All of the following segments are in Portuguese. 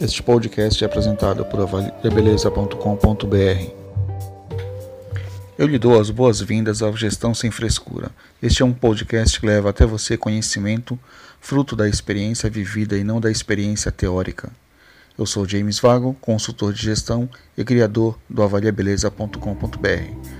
Este podcast é apresentado por avaliabeleza.com.br. Eu lhe dou as boas-vindas ao Gestão Sem Frescura. Este é um podcast que leva até você conhecimento, fruto da experiência vivida e não da experiência teórica. Eu sou James Vago, consultor de gestão e criador do avaliabeleza.com.br.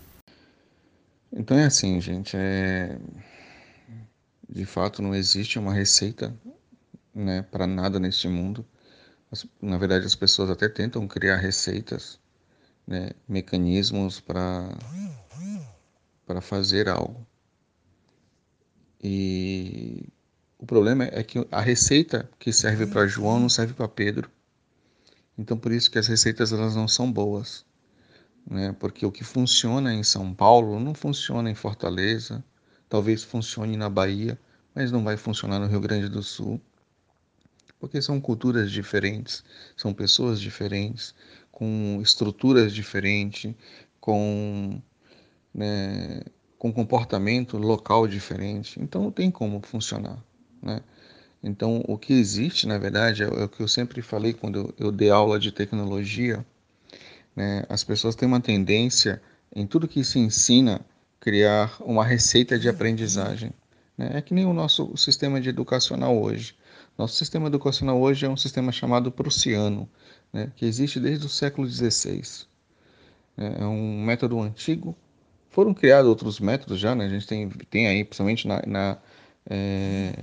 Então é assim, gente, é... de fato não existe uma receita né, para nada neste mundo. Na verdade, as pessoas até tentam criar receitas, né, mecanismos para fazer algo. E o problema é que a receita que serve para João não serve para Pedro. Então por isso que as receitas elas não são boas né? porque o que funciona em São Paulo não funciona em Fortaleza, talvez funcione na Bahia, mas não vai funcionar no Rio Grande do Sul, porque são culturas diferentes, são pessoas diferentes, com estruturas diferentes, com, né, com comportamento local diferente, então não tem como funcionar, né? Então, o que existe, na verdade, é o que eu sempre falei quando eu dei aula de tecnologia, né? As pessoas têm uma tendência, em tudo que se ensina, criar uma receita de aprendizagem. Né? É que nem o nosso sistema de educacional hoje. Nosso sistema educacional hoje é um sistema chamado prussiano, né? que existe desde o século XVI. É, é um método antigo. Foram criados outros métodos já, né? a gente tem, tem aí, principalmente na, na é,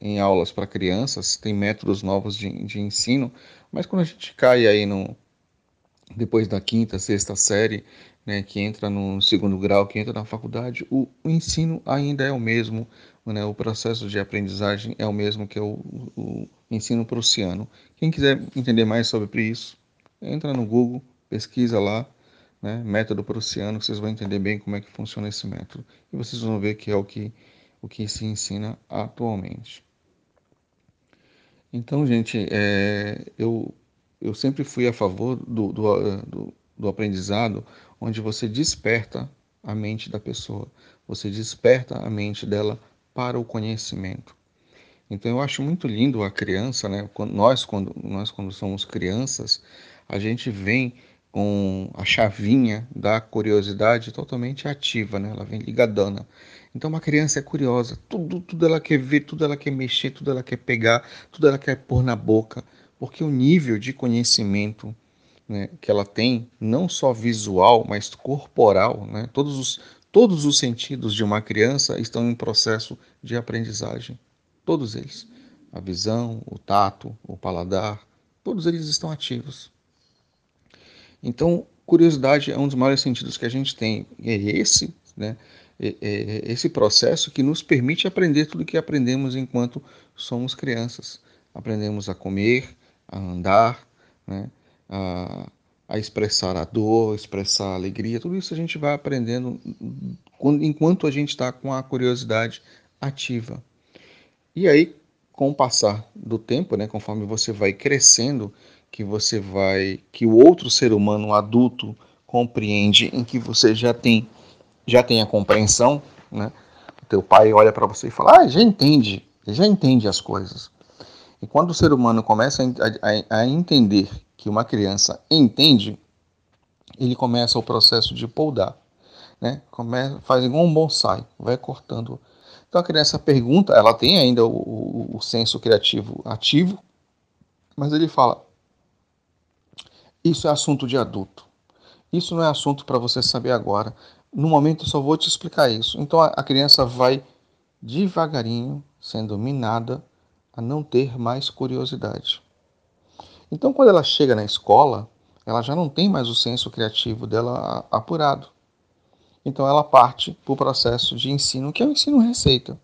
em aulas para crianças, tem métodos novos de, de ensino, mas quando a gente cai aí no, depois da quinta, sexta série, né, que entra no segundo grau, que entra na faculdade, o, ensino ainda é o mesmo, né, o processo de aprendizagem é o mesmo que o, o ensino prussiano. Quem quiser entender mais sobre isso, entra no Google, pesquisa lá, né, método prussiano, vocês vão entender bem como é que funciona esse método. E vocês vão ver que é o que, o que se ensina atualmente. Então, gente, é, eu eu sempre fui a favor do, do, eh, do, do aprendizado onde você desperta a mente da pessoa, você desperta a mente dela para o conhecimento. Então eu acho muito lindo a criança, né? Nós quando nós quando somos crianças, a gente vem com a chavinha da curiosidade totalmente ativa, né? Ela vem ligadona. Então uma criança é curiosa, tudo tudo ela quer ver, tudo ela quer mexer, tudo ela quer pegar, tudo ela quer pôr na boca porque o nível de conhecimento né, que ela tem, não só visual, mas corporal, né, todos, os, todos os sentidos de uma criança estão em processo de aprendizagem. Todos eles. A visão, o tato, o paladar, todos eles estão ativos. Então, curiosidade é um dos maiores sentidos que a gente tem. É esse, né, é, é esse processo que nos permite aprender tudo que aprendemos enquanto somos crianças. Aprendemos a comer, a andar, né? a, a expressar a dor, expressar a alegria, tudo isso a gente vai aprendendo enquanto a gente está com a curiosidade ativa. E aí, com o passar do tempo, né, conforme você vai crescendo, que você vai, que o outro ser humano adulto compreende, em que você já tem, já tem a compreensão, né? O teu pai olha para você e fala, ah, já entende, já entende as coisas. E quando o ser humano começa a, a, a entender que uma criança entende, ele começa o processo de poldar. Né? Começa, faz igual um bonsai, vai cortando. Então a criança pergunta, ela tem ainda o, o, o senso criativo ativo, mas ele fala: Isso é assunto de adulto. Isso não é assunto para você saber agora. No momento eu só vou te explicar isso. Então a, a criança vai devagarinho sendo minada a não ter mais curiosidade. Então, quando ela chega na escola, ela já não tem mais o senso criativo dela apurado. Então ela parte para o processo de ensino, que é o ensino receita.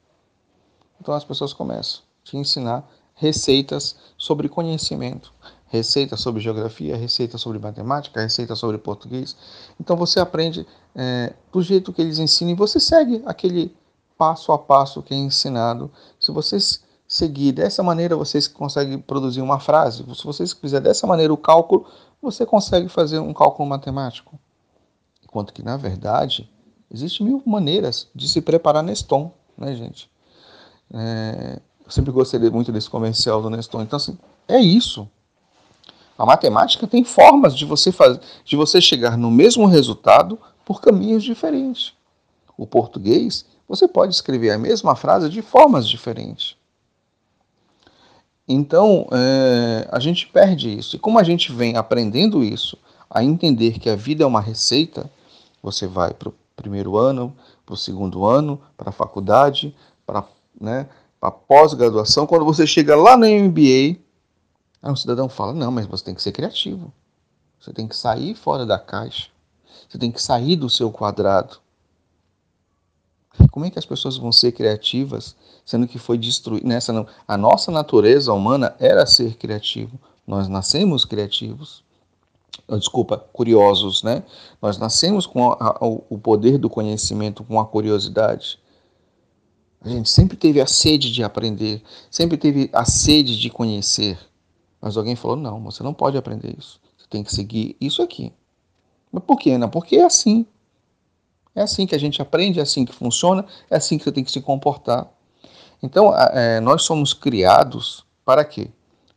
Então as pessoas começam a te ensinar receitas sobre conhecimento, receita sobre geografia, receita sobre matemática, receita sobre português. Então você aprende é, do jeito que eles ensinam e você segue aquele passo a passo que é ensinado. Se vocês seguir dessa maneira, vocês conseguem produzir uma frase. Se vocês fizer dessa maneira o cálculo, você consegue fazer um cálculo matemático. Enquanto que, na verdade, existem mil maneiras de se preparar Neston, né, gente? É, eu sempre gostei muito desse comercial do Neston. Então, assim, é isso. A matemática tem formas de você fazer, de você chegar no mesmo resultado por caminhos diferentes. O português, você pode escrever a mesma frase de formas diferentes. Então, é, a gente perde isso. E como a gente vem aprendendo isso, a entender que a vida é uma receita, você vai para o primeiro ano, para o segundo ano, para a faculdade, para né, a pós-graduação. Quando você chega lá no MBA, aí um cidadão fala: Não, mas você tem que ser criativo. Você tem que sair fora da caixa. Você tem que sair do seu quadrado. Como é que as pessoas vão ser criativas, sendo que foi destruído? Nessa não. A nossa natureza humana era ser criativo. Nós nascemos criativos. Oh, desculpa, curiosos, né? Nós nascemos com a, a, o poder do conhecimento, com a curiosidade. A gente sempre teve a sede de aprender, sempre teve a sede de conhecer. Mas alguém falou: não, você não pode aprender isso. Você tem que seguir isso aqui. Mas por quê, Ana? Porque é assim. É assim que a gente aprende, é assim que funciona, é assim que você tem que se comportar. Então, é, nós somos criados para quê?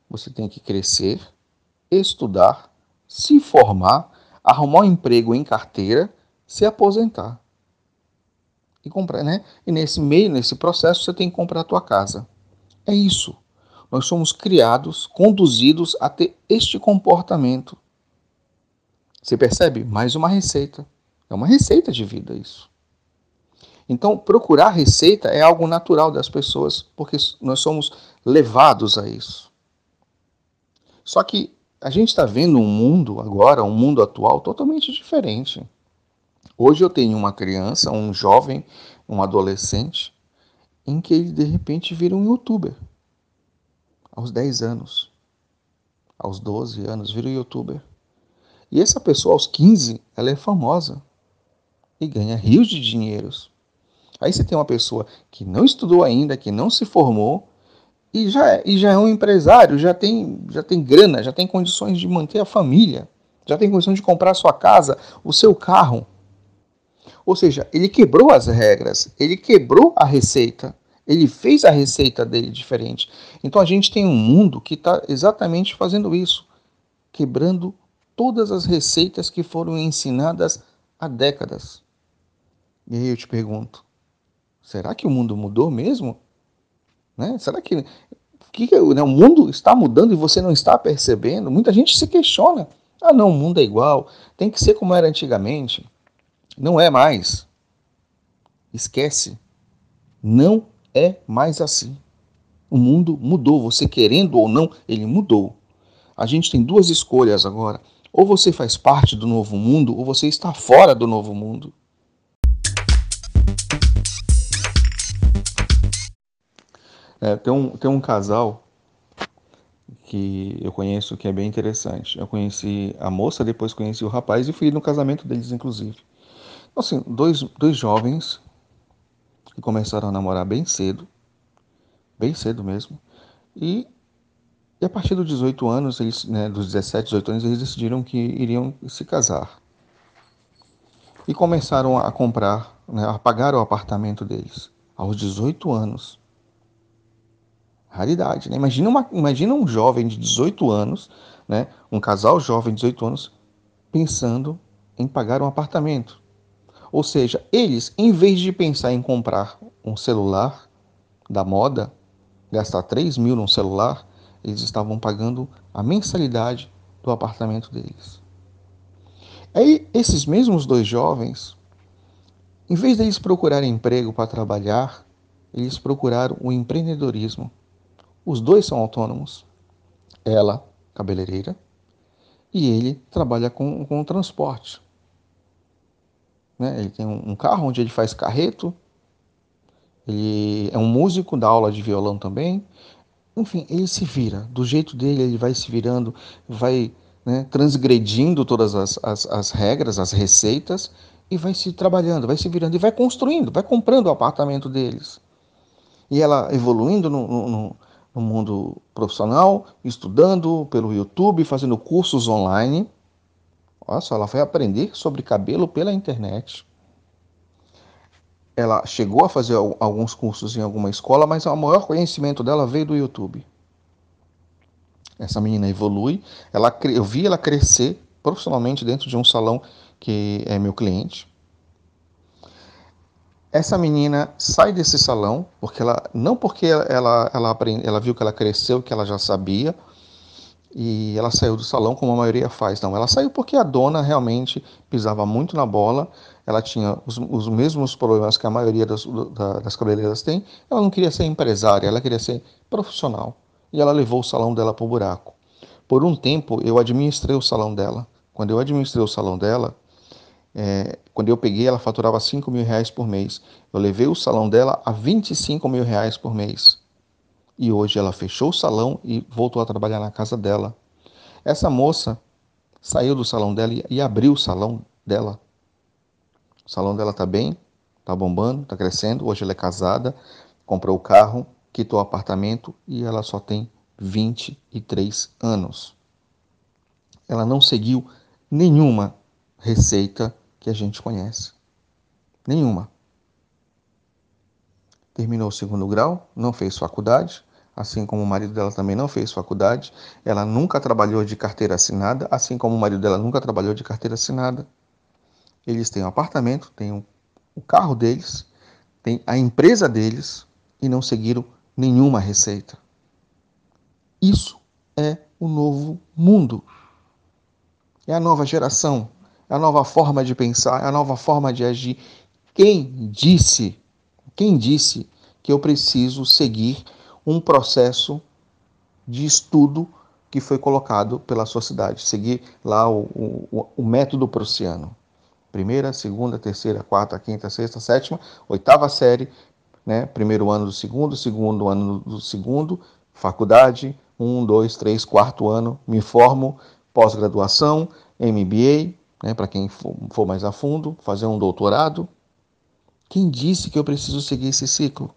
Você tem que crescer, estudar, se formar, arrumar um emprego em carteira, se aposentar. E comprar, né? E nesse meio, nesse processo, você tem que comprar a tua casa. É isso. Nós somos criados, conduzidos a ter este comportamento. Você percebe? Mais uma receita. É uma receita de vida isso. Então, procurar receita é algo natural das pessoas, porque nós somos levados a isso. Só que a gente está vendo um mundo agora, um mundo atual totalmente diferente. Hoje eu tenho uma criança, um jovem, um adolescente, em que ele de repente vira um youtuber. Aos 10 anos, aos 12 anos, vira um youtuber. E essa pessoa, aos 15, ela é famosa e ganha rios de dinheiros. Aí você tem uma pessoa que não estudou ainda, que não se formou, e já, é, e já é um empresário, já tem, já tem grana, já tem condições de manter a família, já tem condições de comprar a sua casa, o seu carro. Ou seja, ele quebrou as regras, ele quebrou a receita, ele fez a receita dele diferente. Então a gente tem um mundo que está exatamente fazendo isso, quebrando todas as receitas que foram ensinadas há décadas. E aí eu te pergunto, será que o mundo mudou mesmo? Né? Será que, que, né, o mundo está mudando e você não está percebendo? Muita gente se questiona. Ah, não, o mundo é igual, tem que ser como era antigamente. Não é mais. Esquece. Não é mais assim. O mundo mudou, você querendo ou não, ele mudou. A gente tem duas escolhas agora. Ou você faz parte do novo mundo, ou você está fora do novo mundo. É, tem, um, tem um casal que eu conheço que é bem interessante. Eu conheci a moça, depois conheci o rapaz e fui no casamento deles, inclusive. Então, assim, dois, dois jovens que começaram a namorar bem cedo, bem cedo mesmo, e, e a partir dos 18 anos, eles, né, dos 17, 18 anos, eles decidiram que iriam se casar. E começaram a comprar, né, a pagar o apartamento deles aos 18 anos raridade, né? Imagina, uma, imagina um jovem de 18 anos, né? Um casal jovem de 18 anos pensando em pagar um apartamento. Ou seja, eles, em vez de pensar em comprar um celular da moda, gastar 3 mil num celular, eles estavam pagando a mensalidade do apartamento deles. Aí, esses mesmos dois jovens, em vez deles procurarem emprego para trabalhar, eles procuraram o empreendedorismo. Os dois são autônomos. Ela, cabeleireira, e ele trabalha com, com transporte. né? Ele tem um carro onde ele faz carreto. Ele é um músico, dá aula de violão também. Enfim, ele se vira. Do jeito dele, ele vai se virando, vai né, transgredindo todas as, as, as regras, as receitas, e vai se trabalhando, vai se virando, e vai construindo, vai comprando o apartamento deles. E ela evoluindo no, no, no mundo profissional, estudando pelo YouTube, fazendo cursos online. Olha só, ela foi aprender sobre cabelo pela internet. Ela chegou a fazer alguns cursos em alguma escola, mas o maior conhecimento dela veio do YouTube. Essa menina evolui, ela, eu vi ela crescer profissionalmente dentro de um salão que é meu cliente. Essa menina sai desse salão porque ela não porque ela ela, aprende, ela viu que ela cresceu, que ela já sabia, e ela saiu do salão como a maioria faz. Não, ela saiu porque a dona realmente pisava muito na bola, ela tinha os, os mesmos problemas que a maioria das, das cabeleireiras tem, ela não queria ser empresária, ela queria ser profissional. E ela levou o salão dela para o buraco. Por um tempo, eu administrei o salão dela. Quando eu administrei o salão dela, é, quando eu peguei, ela faturava 5 mil reais por mês. Eu levei o salão dela a 25 mil reais por mês. E hoje ela fechou o salão e voltou a trabalhar na casa dela. Essa moça saiu do salão dela e abriu o salão dela. O salão dela está bem, está bombando, está crescendo. Hoje ela é casada, comprou o carro, quitou o apartamento e ela só tem 23 anos. Ela não seguiu nenhuma receita que a gente conhece. Nenhuma. Terminou o segundo grau, não fez faculdade, assim como o marido dela também não fez faculdade. Ela nunca trabalhou de carteira assinada, assim como o marido dela nunca trabalhou de carteira assinada. Eles têm um apartamento, têm um, o carro deles, têm a empresa deles e não seguiram nenhuma receita. Isso é o novo mundo. É a nova geração, a nova forma de pensar, a nova forma de agir. Quem disse quem disse que eu preciso seguir um processo de estudo que foi colocado pela sociedade, seguir lá o, o, o método prussiano? Primeira, segunda, terceira, quarta, quinta, sexta, sétima, oitava série, né? primeiro ano do segundo, segundo ano do segundo, faculdade, um, dois, três, quarto ano, me formo, pós-graduação, MBA, né? para quem for, mais a fundo, fazer um doutorado, quem disse que eu preciso seguir esse ciclo?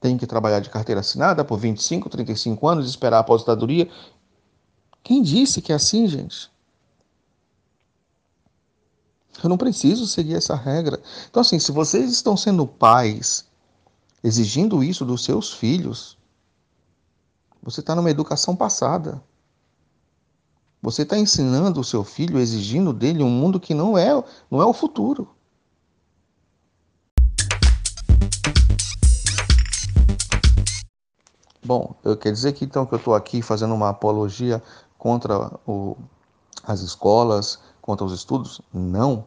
Tenho que trabalhar de carteira assinada por 25, 35 anos, esperar a aposentadoria? Quem disse que é assim, gente? Eu não preciso seguir essa regra. Então, assim, se vocês estão sendo pais, exigindo isso dos seus filhos, você está numa educação passada. Você está ensinando o seu filho, exigindo dele um mundo que não é, não é o futuro. Bom, eu quer dizer que então que eu estou aqui fazendo uma apologia contra o, as escolas, contra os estudos? Não.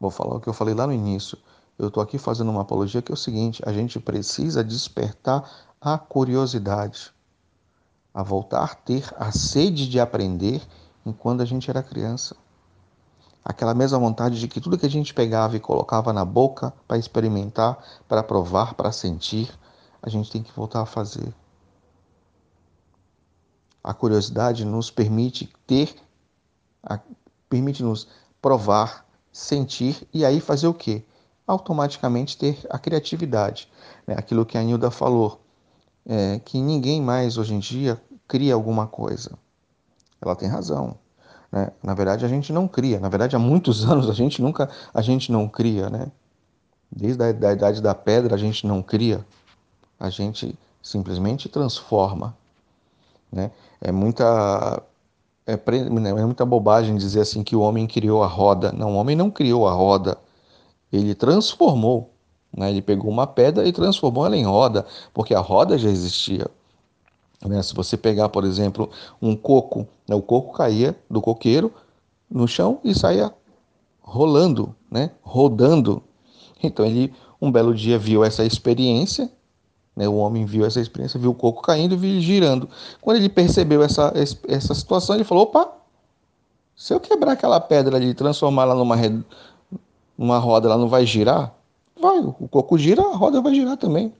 Vou falar o que eu falei lá no início. Eu estou aqui fazendo uma apologia que é o seguinte: a gente precisa despertar a curiosidade, a voltar a ter a sede de aprender enquanto a gente era criança. Aquela mesma vontade de que tudo que a gente pegava e colocava na boca para experimentar, para provar, para sentir, a gente tem que voltar a fazer. A curiosidade nos permite ter, permite-nos provar, sentir e aí fazer o quê? Automaticamente ter a criatividade. Né? Aquilo que a Nilda falou, é, que ninguém mais hoje em dia cria alguma coisa. Ela tem razão. Né? Na verdade, a gente não cria. Na verdade, há muitos anos a gente nunca, a gente não cria, né? Desde a da idade da pedra a gente não cria a gente simplesmente transforma. Né? É muita é, né, é, muita bobagem dizer assim que o homem criou a roda. Não, o homem não criou a roda. Ele transformou. Né? Ele pegou uma pedra e transformou ela em roda, porque a roda já existia. Né? Se você pegar, por exemplo, um coco, né? o coco caía do coqueiro no chão e saía rolando, né? rodando. Então ele um belo dia viu essa experiência né? O homem viu essa experiência, viu o coco caindo e viu ele girando. Quando ele percebeu essa, essa situação, ele falou: opa, Se eu quebrar aquela pedra ali e transformar ela numa, numa roda, ela não vai girar? Vai, o coco gira, a roda vai girar também.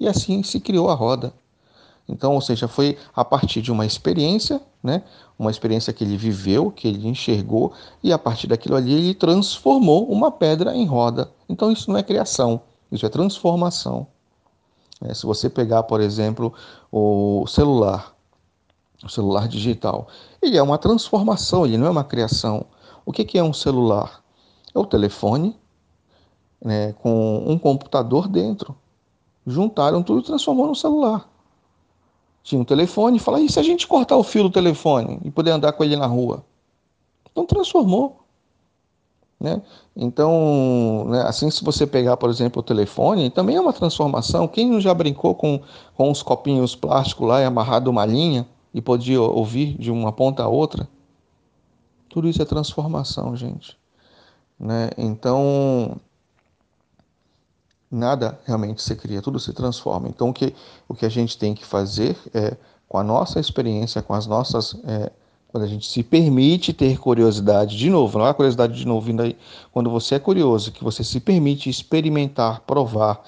E assim se criou a roda. Então, ou seja, foi a partir de uma experiência, né? Uma experiência que ele viveu, que ele enxergou, e a partir daquilo ali ele transformou uma pedra em roda. Então, isso não é criação, isso é transformação. É, se você pegar, por exemplo, o celular, o celular digital, ele é uma transformação, ele não é uma criação. O que, que é um celular? É o telefone né, com um computador dentro. Juntaram tudo e transformou no celular. Tinha um telefone, fala, e se a gente cortar o fio do telefone e poder andar com ele na rua? Então transformou. Né? Então, né, assim, se você pegar, por exemplo, o telefone, também é uma transformação. Quem não já brincou com, com uns copinhos plásticos lá e amarrado uma linha e podia ouvir de uma ponta a outra? Tudo isso é transformação, gente. Né? Então, nada realmente se cria, tudo se transforma. Então, o que, o que a gente tem que fazer é, com a nossa experiência, com as nossas. É, quando a gente se permite ter curiosidade, de novo, não é curiosidade de novo vindo aí, quando você é curioso, que você se permite experimentar, provar,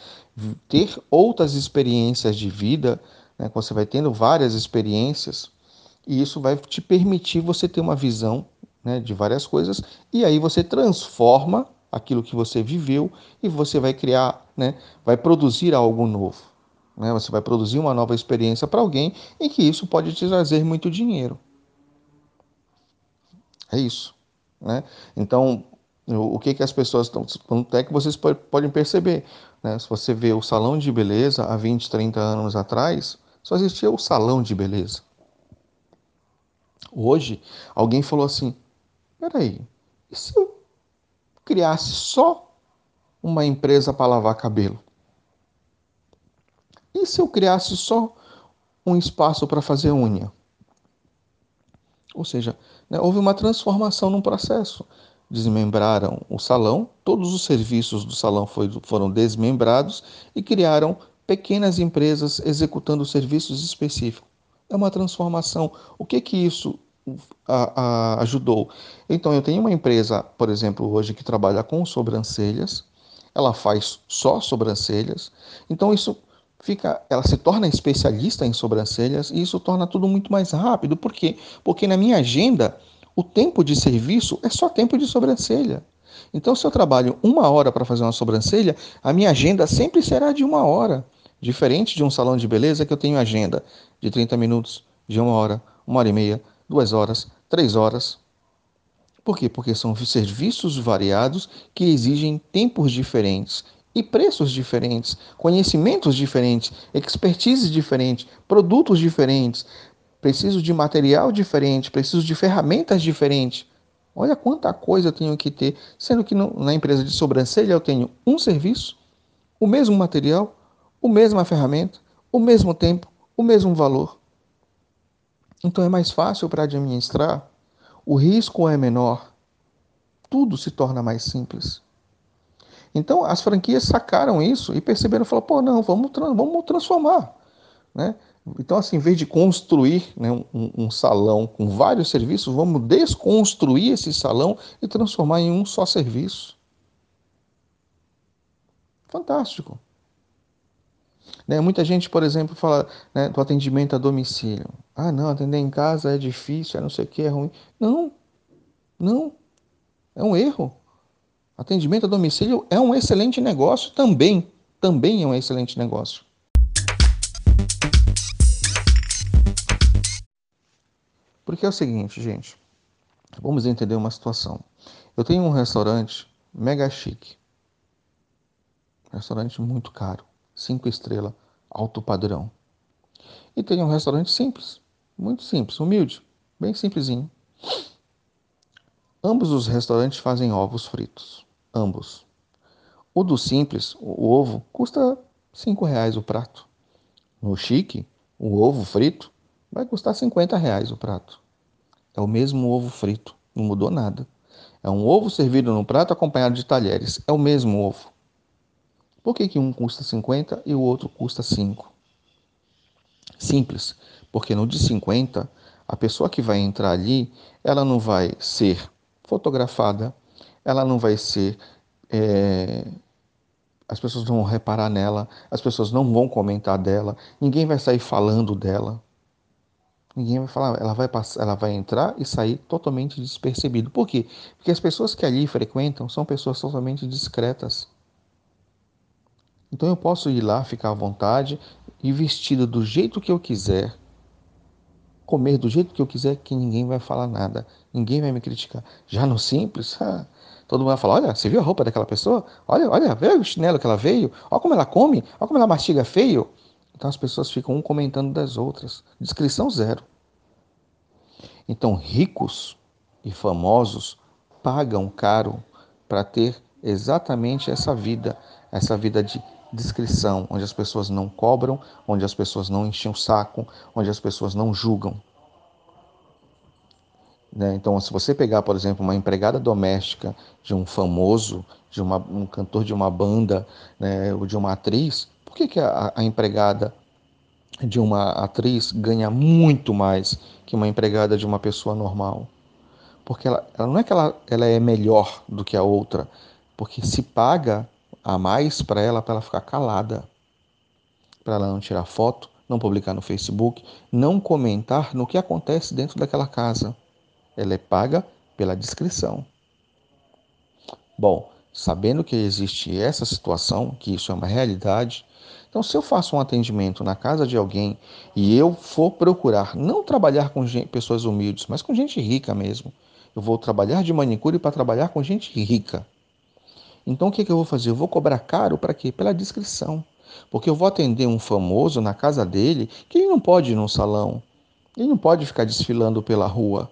ter outras experiências de vida, né, você vai tendo várias experiências, e isso vai te permitir você ter uma visão né, de várias coisas, e aí você transforma aquilo que você viveu e você vai criar, né, vai produzir algo novo. Né? Você vai produzir uma nova experiência para alguém e que isso pode te trazer muito dinheiro. É isso. Né? Então, o que, que as pessoas estão. Até que vocês podem perceber. Né? Se você vê o salão de beleza há 20, 30 anos atrás, só existia o salão de beleza. Hoje, alguém falou assim: peraí, e se eu criasse só uma empresa para lavar cabelo? E se eu criasse só um espaço para fazer unha? Ou seja, né, houve uma transformação no processo. Desmembraram o salão, todos os serviços do salão foi, foram desmembrados e criaram pequenas empresas executando serviços específicos. É uma transformação. O que que isso a, a, ajudou. Então, eu tenho uma empresa, por exemplo, hoje que trabalha com sobrancelhas, ela faz só sobrancelhas, então isso fica, ela se torna especialista em sobrancelhas e isso torna tudo muito mais rápido. Por quê? Porque na minha agenda, o tempo de serviço é só tempo de sobrancelha. Então, se eu trabalho uma hora para fazer uma sobrancelha, a minha agenda sempre será de uma hora. Diferente de um salão de beleza que eu tenho agenda de 30 minutos, de uma hora, uma hora e meia, duas horas, três horas. Por quê? Porque são serviços variados que exigem tempos diferentes e preços diferentes, conhecimentos diferentes, expertise diferente, produtos diferentes. Preciso de material diferente, preciso de ferramentas diferentes. Olha quanta coisa eu tenho que ter, sendo que no, na empresa de sobrancelha eu tenho um serviço, o mesmo material, a mesma ferramenta, o mesmo tempo, o mesmo valor. Então é mais fácil para administrar, o risco é menor, tudo se torna mais simples. Então as franquias sacaram isso e perceberam, falaram, pô, não, vamos, vamos transformar, né? Então, assim, em vez de construir né, um, um, salão com vários serviços, vamos desconstruir esse salão e transformar em um só serviço. Fantástico. Né? Muita gente, por exemplo, fala né, do atendimento a domicílio. Ah, não, atender em casa é difícil, é não sei o que, é ruim. Não, não. É um erro. Atendimento a domicílio é um excelente negócio também. Também é um excelente negócio. Porque é o seguinte, gente. Vamos entender uma situação. Eu tenho um restaurante mega chique. Restaurante muito caro cinco estrelas, alto padrão. E tem um restaurante simples, muito simples, humilde, bem simplesinho. Ambos os restaurantes fazem ovos fritos, ambos. O do simples, o ovo, custa cinco reais o prato. No chique, o ovo frito vai custar 50 reais o prato. É o mesmo ovo frito, não mudou nada. É um ovo servido no prato acompanhado de talheres. É o mesmo ovo. Por que, que um custa 50 e o outro custa 5? Simples, porque no de 50 A pessoa que vai entrar ali, ela não vai ser fotografada, ela não vai ser. É... As pessoas não vão reparar nela, as pessoas não vão comentar dela, ninguém vai sair falando dela. Ninguém vai falar, ela vai passar, ela vai entrar e sair totalmente despercebido. Por quê? Porque as pessoas que ali frequentam são pessoas totalmente discretas. Então eu posso ir lá, ficar à vontade e vestido do jeito que eu quiser, comer do jeito que eu quiser, que ninguém vai falar nada, ninguém vai me criticar. Já no simples, ah, todo mundo vai falar: olha, você viu a roupa daquela pessoa? Olha, olha, vê o chinelo que ela veio, olha como ela come, olha como ela mastiga feio. Então as pessoas ficam um comentando das outras. Descrição zero. Então, ricos e famosos pagam caro para ter exatamente essa vida, essa vida de discrição, onde as pessoas não cobram, onde as pessoas não enchem o saco, onde as pessoas não julgam. Né? Então, se você pegar, por exemplo, uma empregada doméstica de um famoso, de uma, um cantor de uma banda, né, ou de uma atriz, por que, que a, a empregada de uma atriz ganha muito mais que uma empregada de uma pessoa normal? Porque ela, ela não é que ela, ela é melhor do que a outra, porque se paga a mais para ela, para ela ficar calada, para ela não tirar foto, não publicar no Facebook, não comentar no que acontece dentro daquela casa. Ela é paga pela descrição. Bom, sabendo que existe essa situação, que isso é uma realidade, então se eu faço um atendimento na casa de alguém e eu for procurar não trabalhar com gente, pessoas humildes, mas com gente rica mesmo, eu vou trabalhar de manicure para trabalhar com gente rica. Então o que, que eu vou fazer? Eu vou cobrar caro para quê? Pela descrição. Porque eu vou atender um famoso na casa dele que ele não pode ir no salão, ele não pode ficar desfilando pela rua.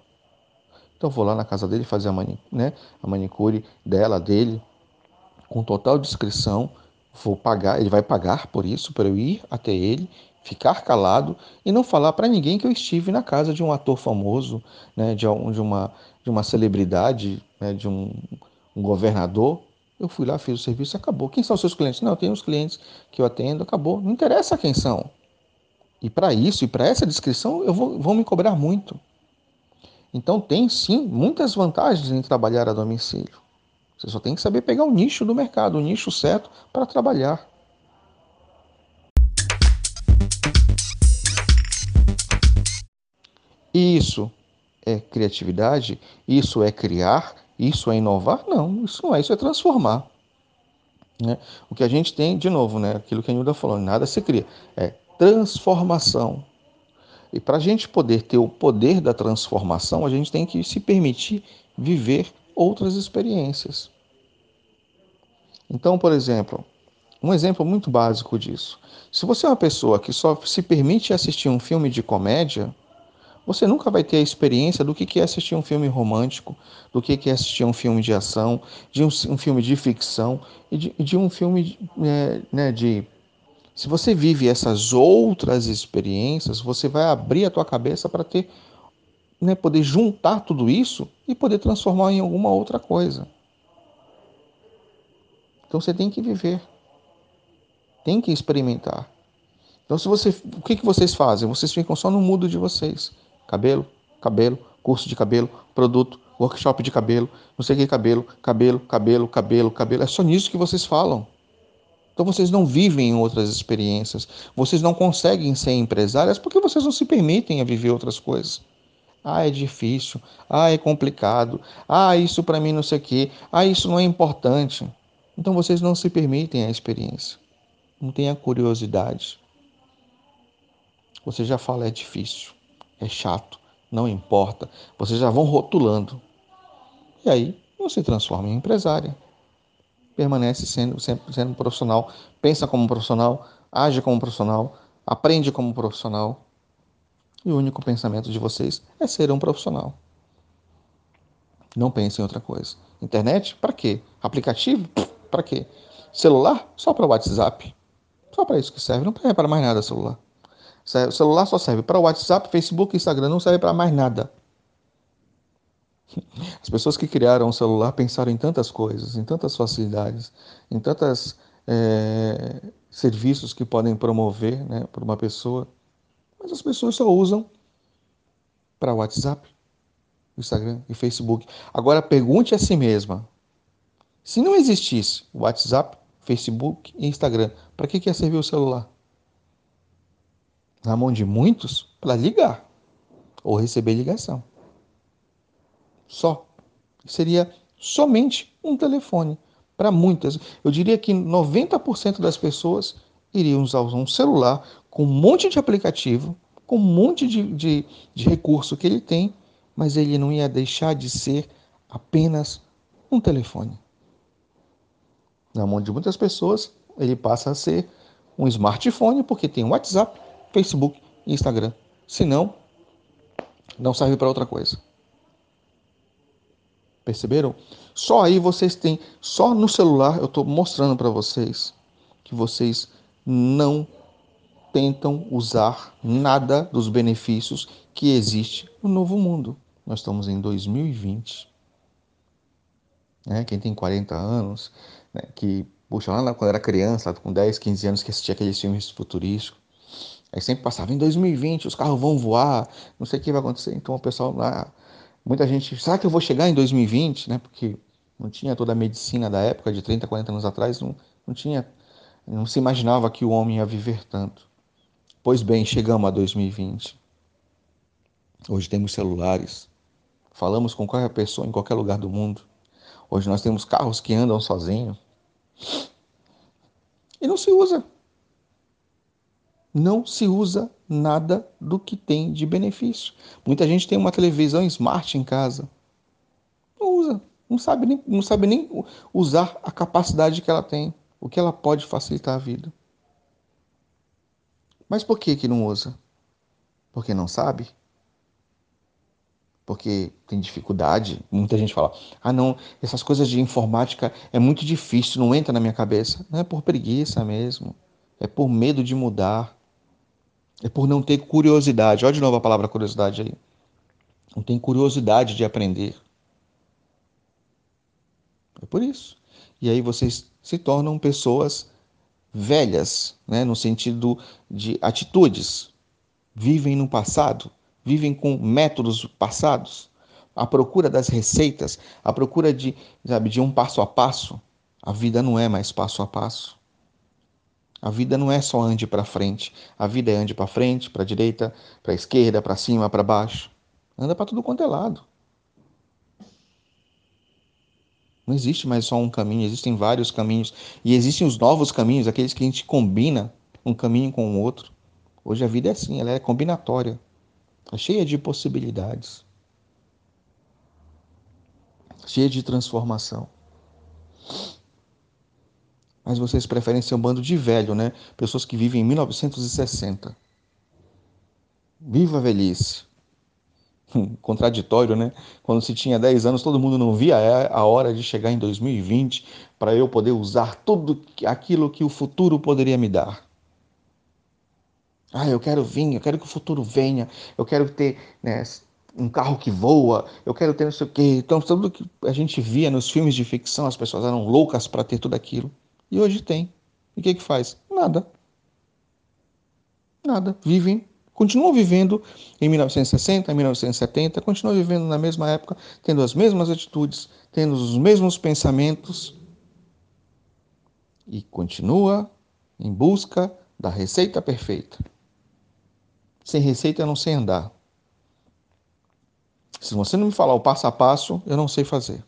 Então eu vou lá na casa dele fazer a, né, a manicure dela, dele, com total discrição. Vou pagar, ele vai pagar por isso, para eu ir até ele, ficar calado e não falar para ninguém que eu estive na casa de um ator famoso, né, de, de, uma, de uma celebridade, né, de um, um governador eu fui lá, fiz o serviço, acabou. Quem são os seus clientes? Não, eu tenho os clientes que eu atendo, acabou. Não interessa quem são. E para isso, e para essa descrição, eu vou, vou me cobrar muito. Então tem sim muitas vantagens em trabalhar a domicílio. Você só tem que saber pegar o nicho do mercado, o nicho certo para trabalhar. Isso é criatividade, isso é criar, isso é inovar? Não, isso não é, isso é transformar. Né? O que a gente tem, de novo, né? aquilo que a Nilda falou, nada se cria, é transformação. E para a gente poder ter o poder da transformação, a gente tem que se permitir viver outras experiências. Então, por exemplo, um exemplo muito básico disso. Se você é uma pessoa que só se permite assistir um filme de comédia, você nunca vai ter a experiência do que é assistir um filme romântico, do que é assistir um filme de ação, de um, um filme de ficção e de, de um filme é, né, de. Se você vive essas outras experiências, você vai abrir a tua cabeça para ter, né, poder juntar tudo isso e poder transformar em alguma outra coisa. Então você tem que viver, tem que experimentar. Então, se você, o que, que vocês fazem? Vocês ficam só no mudo de vocês cabelo, cabelo, curso de cabelo, produto, workshop de cabelo, não sei o que cabelo, cabelo, cabelo, cabelo, cabelo. É só nisso que vocês falam. Então vocês não vivem outras experiências, vocês não conseguem ser empresárias porque vocês não se permitem a viver outras coisas. Ah, é difícil. Ah, é complicado. Ah, isso para mim não sei o quê. Ah, isso não é importante. Então vocês não se permitem a experiência. Não tem a curiosidade. Você já fala é difícil é chato, não importa. Vocês já vão rotulando. E aí você transforma em empresária. Permanece sendo, sempre sendo profissional, pensa como profissional, age como profissional, aprende como profissional. E o único pensamento de vocês é ser um profissional. Não pense em outra coisa. Internet? Para quê? Aplicativo? Para quê? Celular? Só para WhatsApp. Só para isso que serve. Não serve para mais nada celular. O celular só serve para WhatsApp, Facebook, Instagram, não serve para mais nada. As pessoas que criaram o celular pensaram em tantas coisas, em tantas facilidades, em tantos é, serviços que podem promover né, para uma pessoa, mas as pessoas só usam para WhatsApp, Instagram e Facebook. Agora pergunte a si mesma: se não existisse WhatsApp, Facebook e Instagram, para que, que ia servir o celular? Na mão de muitos, para ligar ou receber ligação. Só. Seria somente um telefone. Para muitas, eu diria que 90% das pessoas iriam usar um celular com um monte de aplicativo, com um monte de, de, de recurso que ele tem, mas ele não ia deixar de ser apenas um telefone. Na mão de muitas pessoas, ele passa a ser um smartphone porque tem WhatsApp, Facebook e Instagram. Se não, não serve para outra coisa. Perceberam? Só aí vocês têm, só no celular eu estou mostrando para vocês que vocês não tentam usar nada dos benefícios que existe no novo mundo. Nós estamos em 2020. Né? Quem tem 40 anos, né? que, puxa, lá quando era criança, com 10, 15 anos, que assistia aqueles filmes futurísticos, aí sempre passava, em 2020 os carros vão voar, não sei o que vai acontecer. Então o pessoal lá Muita gente, será que eu vou chegar em 2020, né? Porque não tinha toda a medicina da época, de 30, 40 anos atrás, não, não tinha, não se imaginava que o homem ia viver tanto. Pois bem, chegamos a 2020. Hoje temos celulares, falamos com qualquer pessoa em qualquer lugar do mundo. Hoje nós temos carros que andam sozinhos. E não se usa não se usa nada do que tem de benefício. Muita gente tem uma televisão smart em casa. Não usa, não sabe nem, não sabe nem usar a capacidade que ela tem, o que ela pode facilitar a vida. Mas por que que não usa? Porque não sabe? Porque tem dificuldade? Muita gente fala: "Ah, não, essas coisas de informática é muito difícil, não entra na minha cabeça". Não é por preguiça mesmo. É por medo de mudar é por não ter curiosidade. Olha de novo a palavra curiosidade aí. Não tem curiosidade de aprender. É por isso. E aí vocês se tornam pessoas velhas, né, no sentido de atitudes. Vivem no passado, vivem com métodos passados, à procura das receitas, à procura de, sabe, de um passo a passo. A vida não é mais passo a passo. A vida não é só ande para frente. A vida é ande para frente, para direita, para esquerda, para cima, para baixo. Anda para tudo quanto é lado. Não existe mais só um caminho, existem vários caminhos. E existem os novos caminhos, aqueles que a gente combina um caminho com o outro. Hoje a vida é assim, ela é combinatória. É cheia de possibilidades. Cheia de transformação mas vocês preferem ser um bando de velho, né? Pessoas que vivem em 1960. Viva a velhice. Contraditório, né? Quando se tinha 10 anos, todo mundo não via a hora de chegar em 2020 para eu poder usar tudo aquilo que o futuro poderia me dar. Ah, eu quero vir, eu quero que o futuro venha, eu quero ter né, um carro que voa, eu quero ter não sei o quê. Então, tudo que a gente via nos filmes de ficção, as pessoas eram loucas para ter tudo aquilo. E hoje tem. E o que, que faz? Nada. Nada. Vivem, continuam vivendo em 1960, 1970, continuam vivendo na mesma época, tendo as mesmas atitudes, tendo os mesmos pensamentos. E continua em busca da receita perfeita. Sem receita eu não sei andar. Se você não me falar o passo a passo, eu não sei fazer.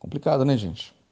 Complicado, né, gente?